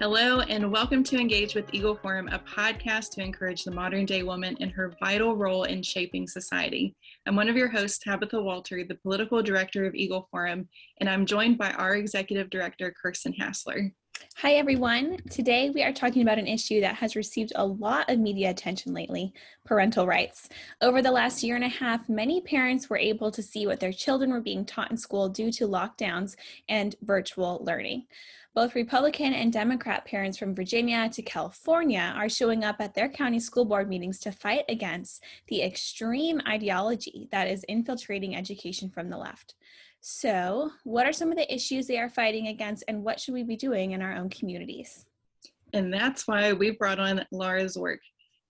Hello, and welcome to Engage with Eagle Forum, a podcast to encourage the modern day woman in her vital role in shaping society. I'm one of your hosts, Tabitha Walter, the political director of Eagle Forum, and I'm joined by our executive director, Kirsten Hassler. Hi, everyone. Today we are talking about an issue that has received a lot of media attention lately parental rights. Over the last year and a half, many parents were able to see what their children were being taught in school due to lockdowns and virtual learning. Both Republican and Democrat parents from Virginia to California are showing up at their county school board meetings to fight against the extreme ideology that is infiltrating education from the left. So, what are some of the issues they are fighting against, and what should we be doing in our own communities? And that's why we brought on Laura Zorc.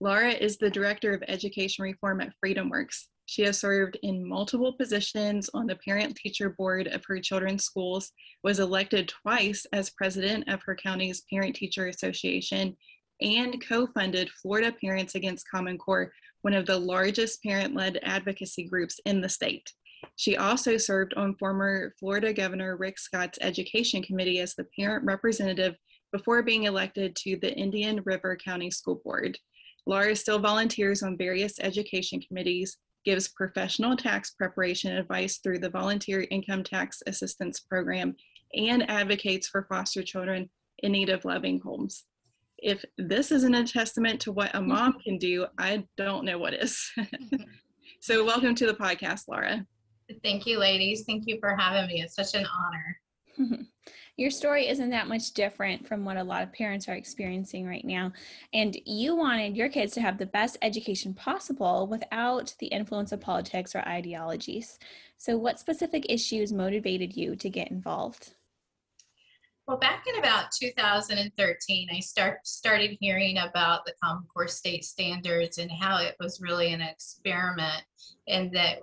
Laura is the Director of Education Reform at FreedomWorks. She has served in multiple positions on the parent teacher board of her children's schools, was elected twice as president of her county's Parent Teacher Association, and co funded Florida Parents Against Common Core, one of the largest parent led advocacy groups in the state. She also served on former Florida Governor Rick Scott's Education Committee as the parent representative before being elected to the Indian River County School Board. Laura still volunteers on various education committees, gives professional tax preparation advice through the Volunteer Income Tax Assistance Program, and advocates for foster children in need of loving homes. If this isn't a testament to what a mom can do, I don't know what is. so, welcome to the podcast, Laura. Thank you, ladies. Thank you for having me. It's such an honor. Your story isn't that much different from what a lot of parents are experiencing right now. And you wanted your kids to have the best education possible without the influence of politics or ideologies. So, what specific issues motivated you to get involved? Well, back in about 2013, I start, started hearing about the Common Core state standards and how it was really an experiment and that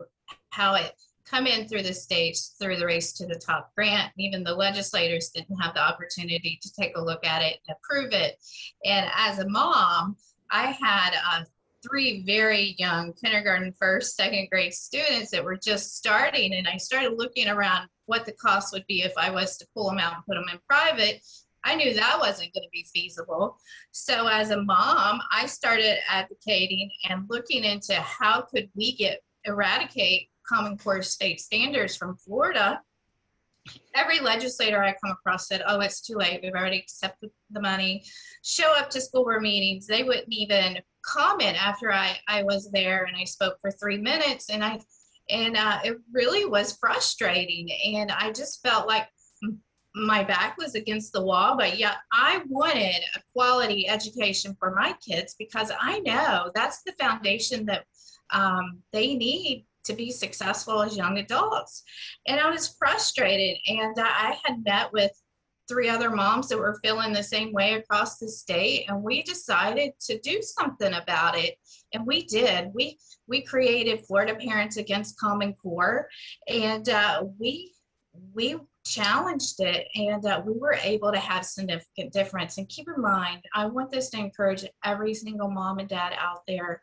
how it come in through the states through the race to the top grant. Even the legislators didn't have the opportunity to take a look at it and approve it. And as a mom, I had uh, three very young kindergarten, first, second grade students that were just starting. And I started looking around what the cost would be if I was to pull them out and put them in private. I knew that wasn't going to be feasible. So as a mom, I started advocating and looking into how could we get eradicate Common Core state standards from Florida, every legislator I come across said, oh, it's too late. We've already accepted the money. Show up to school board meetings. They wouldn't even comment after I, I was there and I spoke for three minutes. And I, and uh, it really was frustrating. And I just felt like my back was against the wall, but yeah, I wanted a quality education for my kids because I know that's the foundation that um, they need to be successful as young adults. And I was frustrated. And I had met with three other moms that were feeling the same way across the state and we decided to do something about it and we did we we created florida parents against common core and uh, we we challenged it and uh, we were able to have significant difference. And keep in mind i want this to encourage every single mom and dad out there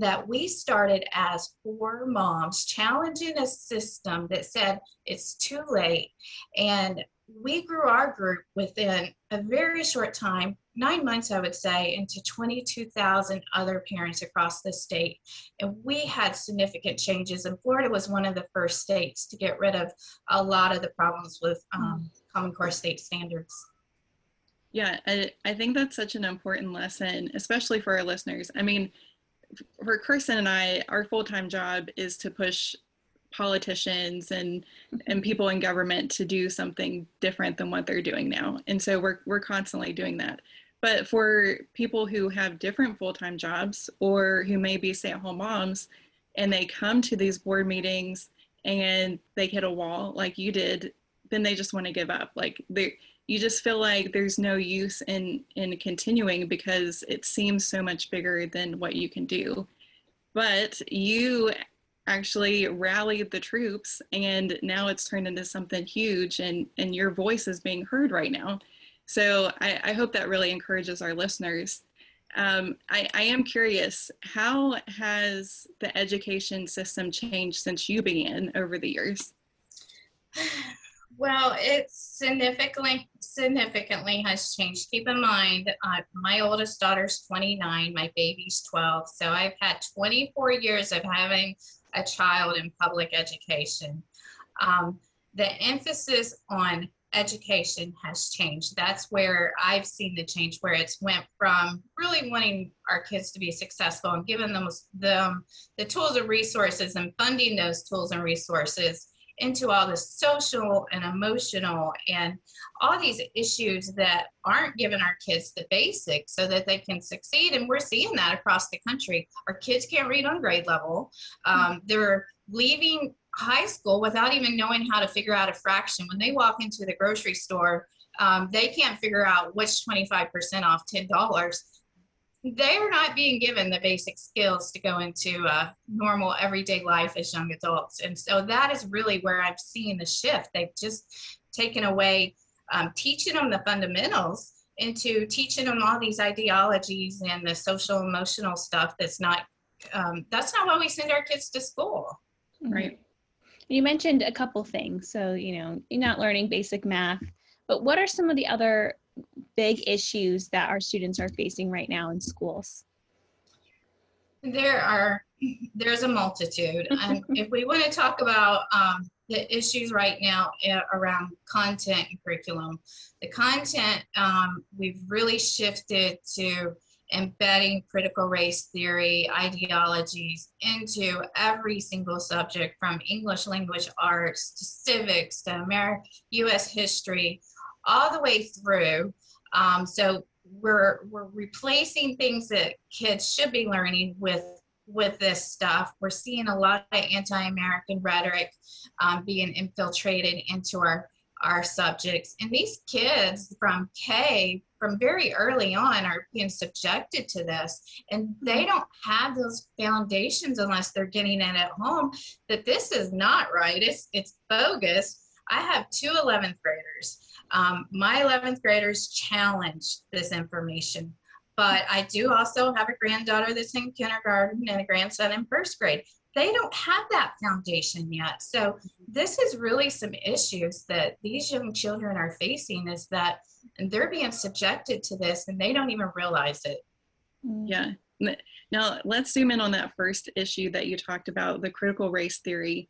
that we started as four moms challenging a system that said it's too late. And we grew our group within a very short time, nine months, I would say, into 22,000 other parents across the state. And we had significant changes. And Florida was one of the first states to get rid of a lot of the problems with um, Common Core state standards. Yeah, I, I think that's such an important lesson, especially for our listeners. I mean, for Kirsten and I, our full time job is to push politicians and and people in government to do something different than what they're doing now. And so we're we're constantly doing that. But for people who have different full-time jobs or who may be stay-at-home moms and they come to these board meetings and they hit a wall like you did then they just want to give up. Like they you just feel like there's no use in in continuing because it seems so much bigger than what you can do. But you actually rallied the troops and now it's turned into something huge and and your voice is being heard right now. So i, I hope that really encourages our listeners. Um, I, I am curious how has the education system changed since you began over the years? Well, it significantly significantly has changed. Keep in mind, uh, my oldest daughter's 29, my baby's 12, so I've had 24 years of having a child in public education. Um, the emphasis on education has changed. That's where I've seen the change, where it's went from really wanting our kids to be successful and giving them, them the tools and resources and funding those tools and resources into all the social and emotional and all these issues that aren't giving our kids the basics so that they can succeed. And we're seeing that across the country. Our kids can't read on grade level. Um, they're leaving high school without even knowing how to figure out a fraction. When they walk into the grocery store, um, they can't figure out which 25% off $10 they're not being given the basic skills to go into a normal everyday life as young adults. And so that is really where I've seen the shift. They've just taken away um, teaching them the fundamentals into teaching them all these ideologies and the social emotional stuff that's not um, that's not why we send our kids to school Mm-hmm. Right. You mentioned a couple things. So, you know, you're not learning basic math, but what are some of the other big issues that our students are facing right now in schools? There are, there's a multitude. and if we want to talk about um, the issues right now uh, around content and curriculum, the content, um, we've really shifted to embedding critical race theory ideologies into every single subject from English language arts to civics to American US history all the way through. Um, so we're we're replacing things that kids should be learning with with this stuff. We're seeing a lot of anti-American rhetoric um, being infiltrated into our our subjects, and these kids from K from very early on are being subjected to this, and they don't have those foundations unless they're getting it at home. That this is not right. It's it's bogus. I have two 11th graders um, my 11th graders challenge this information, but I do also have a granddaughter that's in kindergarten and a grandson in first grade. They don't have that foundation yet. So this is really some issues that these young children are facing is that they're being subjected to this and they don't even realize it. Yeah. Now let's zoom in on that first issue that you talked about, the critical race theory.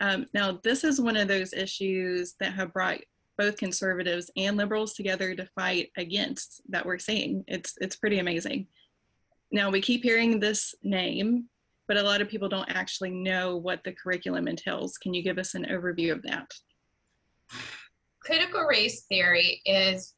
Um, now, this is one of those issues that have brought both conservatives and liberals together to fight against that we're seeing. It's it's pretty amazing. Now we keep hearing this name, but a lot of people don't actually know what the curriculum entails. Can you give us an overview of that? Critical race theory is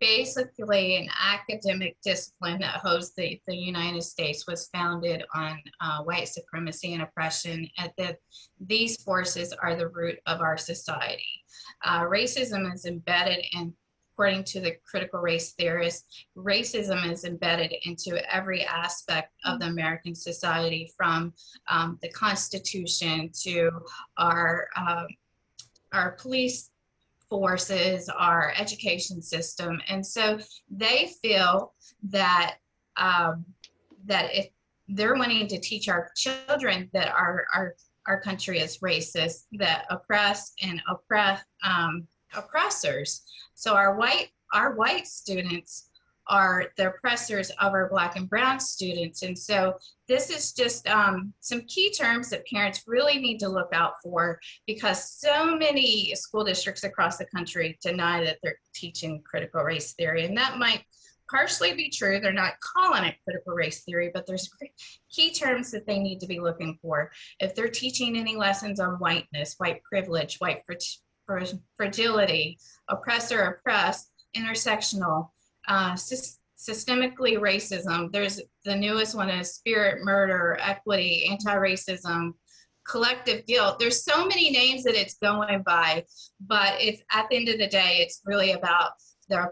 basically an academic discipline that holds the, the United States was founded on uh, white supremacy and oppression, and that these forces are the root of our society. Uh, racism is embedded in according to the critical race theorists, racism is embedded into every aspect of the American society, from um, the Constitution to our um, our police forces, our education system, and so they feel that um, that if they're wanting to teach our children that our our our country is racist, that oppressed and oppress um, oppressors. So our white our white students are the oppressors of our black and brown students. And so this is just um, some key terms that parents really need to look out for because so many school districts across the country deny that they're teaching critical race theory. And that might partially be true. They're not calling it critical race theory, but there's key terms that they need to be looking for. If they're teaching any lessons on whiteness, white privilege, white fragility, oppressor, oppressed, intersectional, uh, systemically racism. There's the newest one is spirit, murder, equity, anti-racism, collective guilt. There's so many names that it's going by, but it's at the end of the day, it's really about the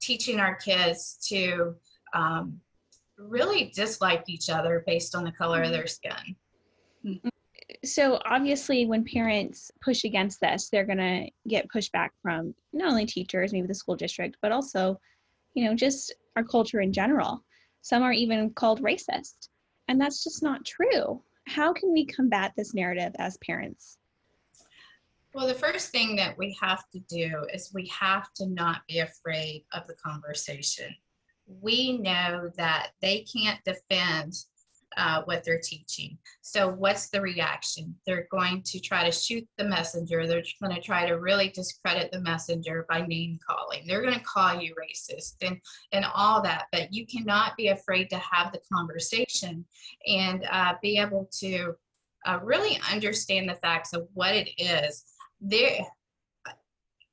teaching our kids to um, really dislike each other based on the color of their skin. So obviously, when parents push against this, they're going to get pushback from not only teachers, maybe the school district, but also, you know, just our culture in general. Some are even called racist, and that's just not true. How can we combat this narrative as parents? Well, the first thing that we have to do is we have to not be afraid of the conversation. We know that they can't defend uh, what they're teaching. So, what's the reaction? They're going to try to shoot the messenger. They're going to try to really discredit the messenger by name calling. They're going to call you racist and and all that. But you cannot be afraid to have the conversation and uh, be able to uh, really understand the facts of what it is. They're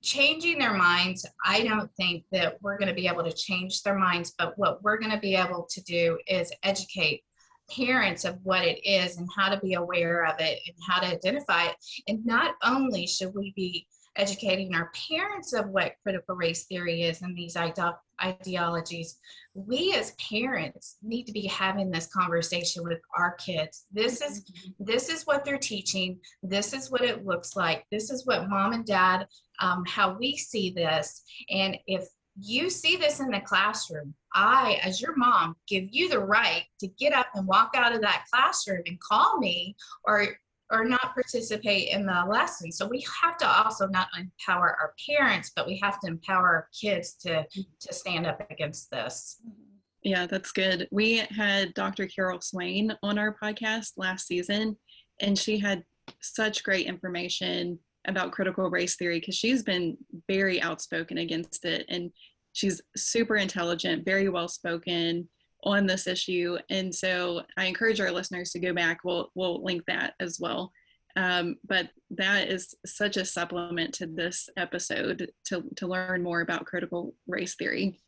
changing their minds. I don't think that we're going to be able to change their minds, but what we're going to be able to do is educate parents of what it is and how to be aware of it and how to identify it. And not only should we be educating our parents of what critical race theory is and these ide- ideologies, we as parents need to be having this conversation with our kids. This is this is what they're teaching. This is what it looks like. This is what mom and dad, um, how we see this. And if you see this in the classroom, I, as your mom, give you the right to get up and walk out of that classroom and call me or or not participate in the lesson. So we have to also not empower our parents, but we have to empower our kids to to stand up against this. Yeah, that's good. We had Dr. Carol Swain on our podcast last season, and she had such great information about critical race theory because she's been very outspoken against it and she's super intelligent very well spoken on this issue. And so i encourage our listeners to go back. We'll we'll link that as well. Um, but that is such a supplement to this episode to, to learn more about critical race theory.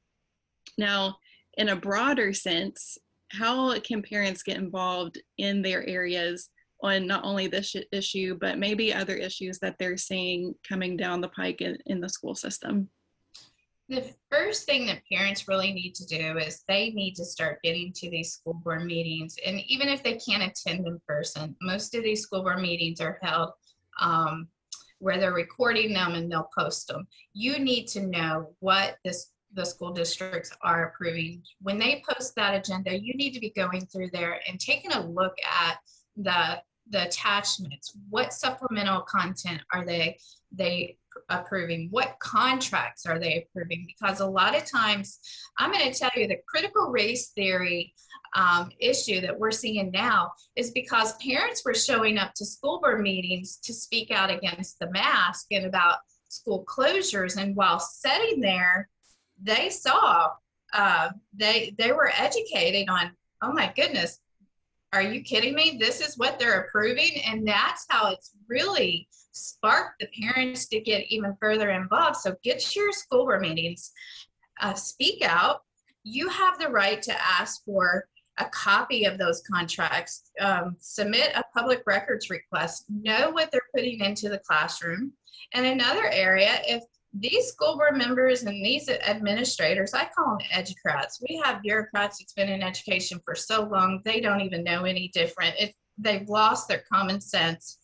Now in a broader sense how can parents get involved in their areas on not only this issue, but maybe other issues that they're seeing coming down the pike in, in the school system? The first thing that parents really need to do is they need to start getting to these school board meetings. And even if they can't attend in person, most of these school board meetings are held um, where they're recording them and they'll post them. You need to know what this the school districts are approving. When they post that agenda, you need to be going through there and taking a look at the the attachments what supplemental content are they they approving what contracts are they approving because a lot of times i'm going to tell you the critical race theory um, issue that we're seeing now is because parents were showing up to school board meetings to speak out against the mask and about school closures and while sitting there they saw uh, they they were educated on oh my goodness are you kidding me? This is what they're approving. And that's how it's really sparked the parents to get even further involved. So get to your school board meetings, uh, speak out. You have the right to ask for a copy of those contracts, um, submit a public records request, know what they're putting into the classroom. And another area, if these school board members and these administrators, I call them educrats. We have bureaucrats that's been in education for so long, they don't even know any different. If they've lost their common sense.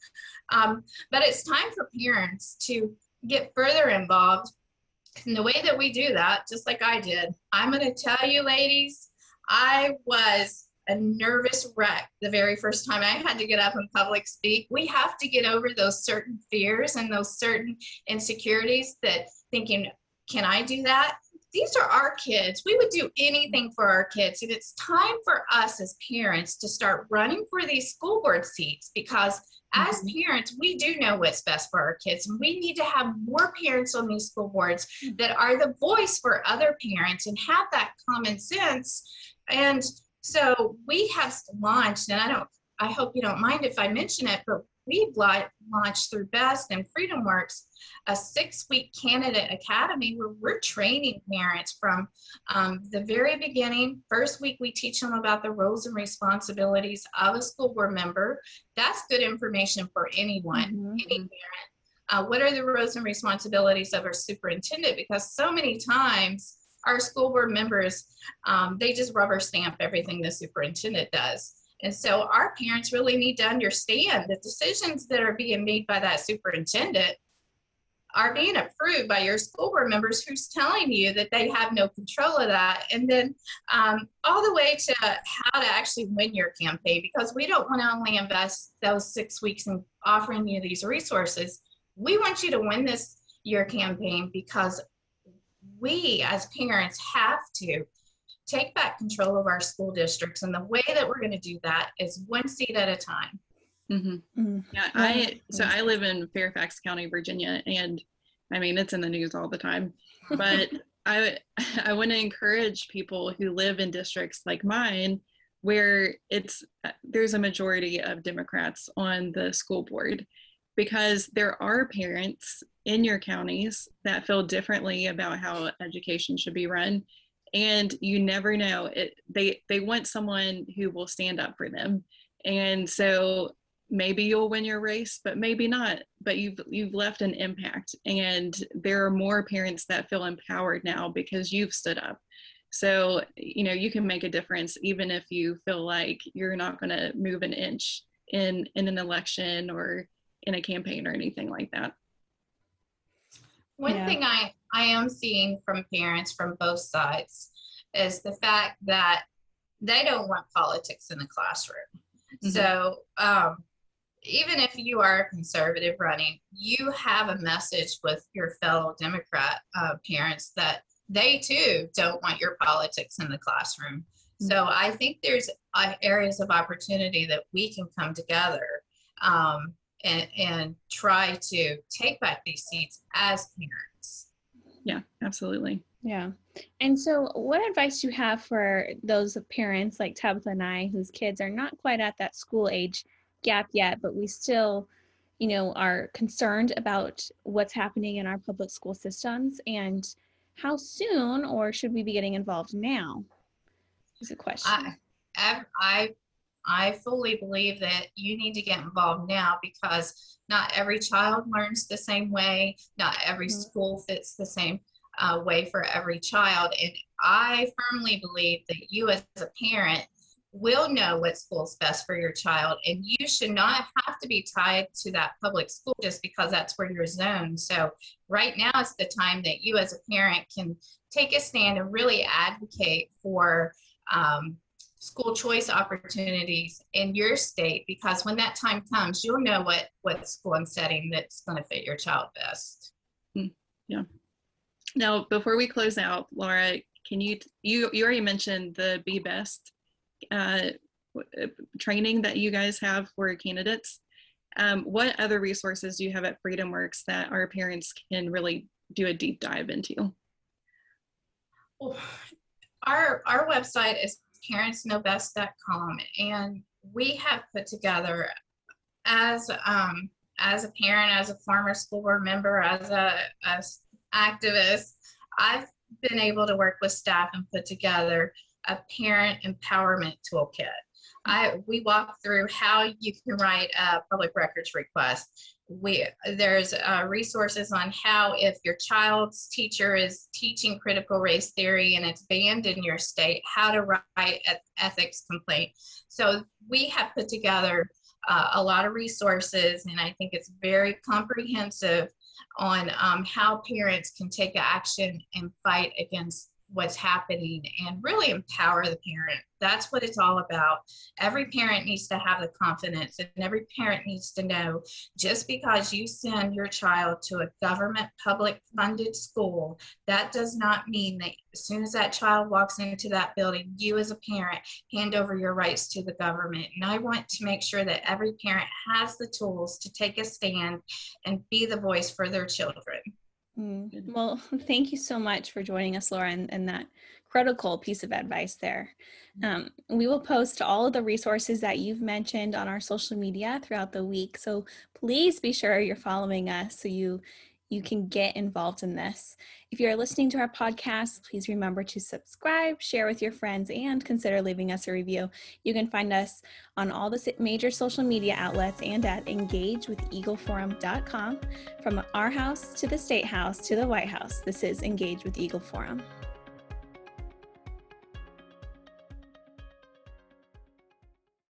Um, but it's time for parents to get further involved. And the way that we do that, just like I did, I'm going to tell you, ladies, I was a nervous wreck the very first time I had to get up and public speak. We have to get over those certain fears and those certain insecurities that thinking, can I do that? These are our kids. We would do anything for our kids. And it's time for us as parents to start running for these school board seats because as mm-hmm. parents, we do know what's best for our kids. And we need to have more parents on these school boards that are the voice for other parents and have that common sense and so we have launched, and I don't, I hope you don't mind if I mention it, but we've launched through BEST and FreedomWorks a six week candidate academy where we're training parents from um, the very beginning. First week, we teach them about the roles and responsibilities of a school board member. That's good information for anyone, mm-hmm. any parent. Uh, what are the roles and responsibilities of our superintendent? Because so many times, our school board members, um, they just rubber stamp everything the superintendent does. And so our parents really need to understand the decisions that are being made by that superintendent are being approved by your school board members who's telling you that they have no control of that. And then um, all the way to how to actually win your campaign because we don't want to only invest those six weeks in offering you these resources. we want you to win this year campaign because we as parents have to take back control of our school districts. And the way that we're going to do that is one seat at a time. Mm-hmm. Mm-hmm. Yeah, I so I live in Fairfax County, Virginia, and I mean it's in the news all the time. But I I want to encourage people who live in districts like mine where it's there's a majority of Democrats on the school board because there are parents in your counties that feel differently about how education should be run and you never know it they they want someone who will stand up for them. And so maybe you'll win your race but maybe not but you've you've left an impact. And there are more parents that feel empowered now because you've stood up. So you know you can make a difference even if you feel like you're not going to move an inch in in an election or in a campaign or anything like that one yeah. thing i i am seeing from parents from both sides is the fact that they don't want politics in the classroom mm-hmm. so um, even if you are a conservative running, you have a message with your fellow Democrat uh, parents that they too don't want your politics in the classroom. So mm-hmm. I think there's uh, areas of opportunity that we can come together um, and, and try to take back these seats as parents. Yeah, absolutely. Yeah. And so, what advice do you have for those parents like Tabitha and I, whose kids are not quite at that school age gap yet, but we still, you know, are concerned about what's happening in our public school systems and how soon or should we be getting involved now? Is a question. I, I, I fully believe that you need to get involved now because not every child learns the same way. Not every mm-hmm. school fits the same uh, way for every child. And I firmly believe that you, as a parent, will know what school's best for your child and you should not have to be tied to that public school just because that's where you're zoned so right now is the time that you as a parent can take a stand and really advocate for um, school choice opportunities in your state because when that time comes you'll know what what school and setting that's going to fit your child best hmm, yeah now before we close out laura can you you you already mentioned the be best uh, uh, training that you guys have for candidates. Um, what other resources do you have at FreedomWorks that our parents can really do a deep dive into? Well, our, our website is parentsknowbest.com and we have put together as um, as a parent, as a former school board member, as a as activist, I've been able to work with staff and put together a parent empowerment toolkit. I, we walk through how you can write a public records request. We, there's uh, resources on how if your child's teacher is teaching critical race theory and it's banned in your state, how to write an ethics complaint. So we have put together uh, a lot of resources and I think it's very comprehensive on um, how parents can take action and fight against what's happening and really empower the parent. That's what it's all about. Every parent needs to have the confidence, and every parent needs to know just because you send your child to a government public funded school, that does not mean that as soon as that child walks into that building, you as a parent hand over your rights to the government. And I want to make sure that every parent has the tools to take a stand and be the voice for their children. Mm. Well, thank you so much for joining us, Laura, and, and that critical piece of advice there. Mm. Um, we will post all of the resources that you've mentioned on our social media throughout the week. So please be sure you're following us so you you can get involved in this. If you're listening to our podcast, please remember to subscribe, share with your friends, and consider leaving us a review. You can find us on all the major social media outlets and at engagewitheagleforum.com. From our house to the State House to the White House, this is Engage with Eagle Forum.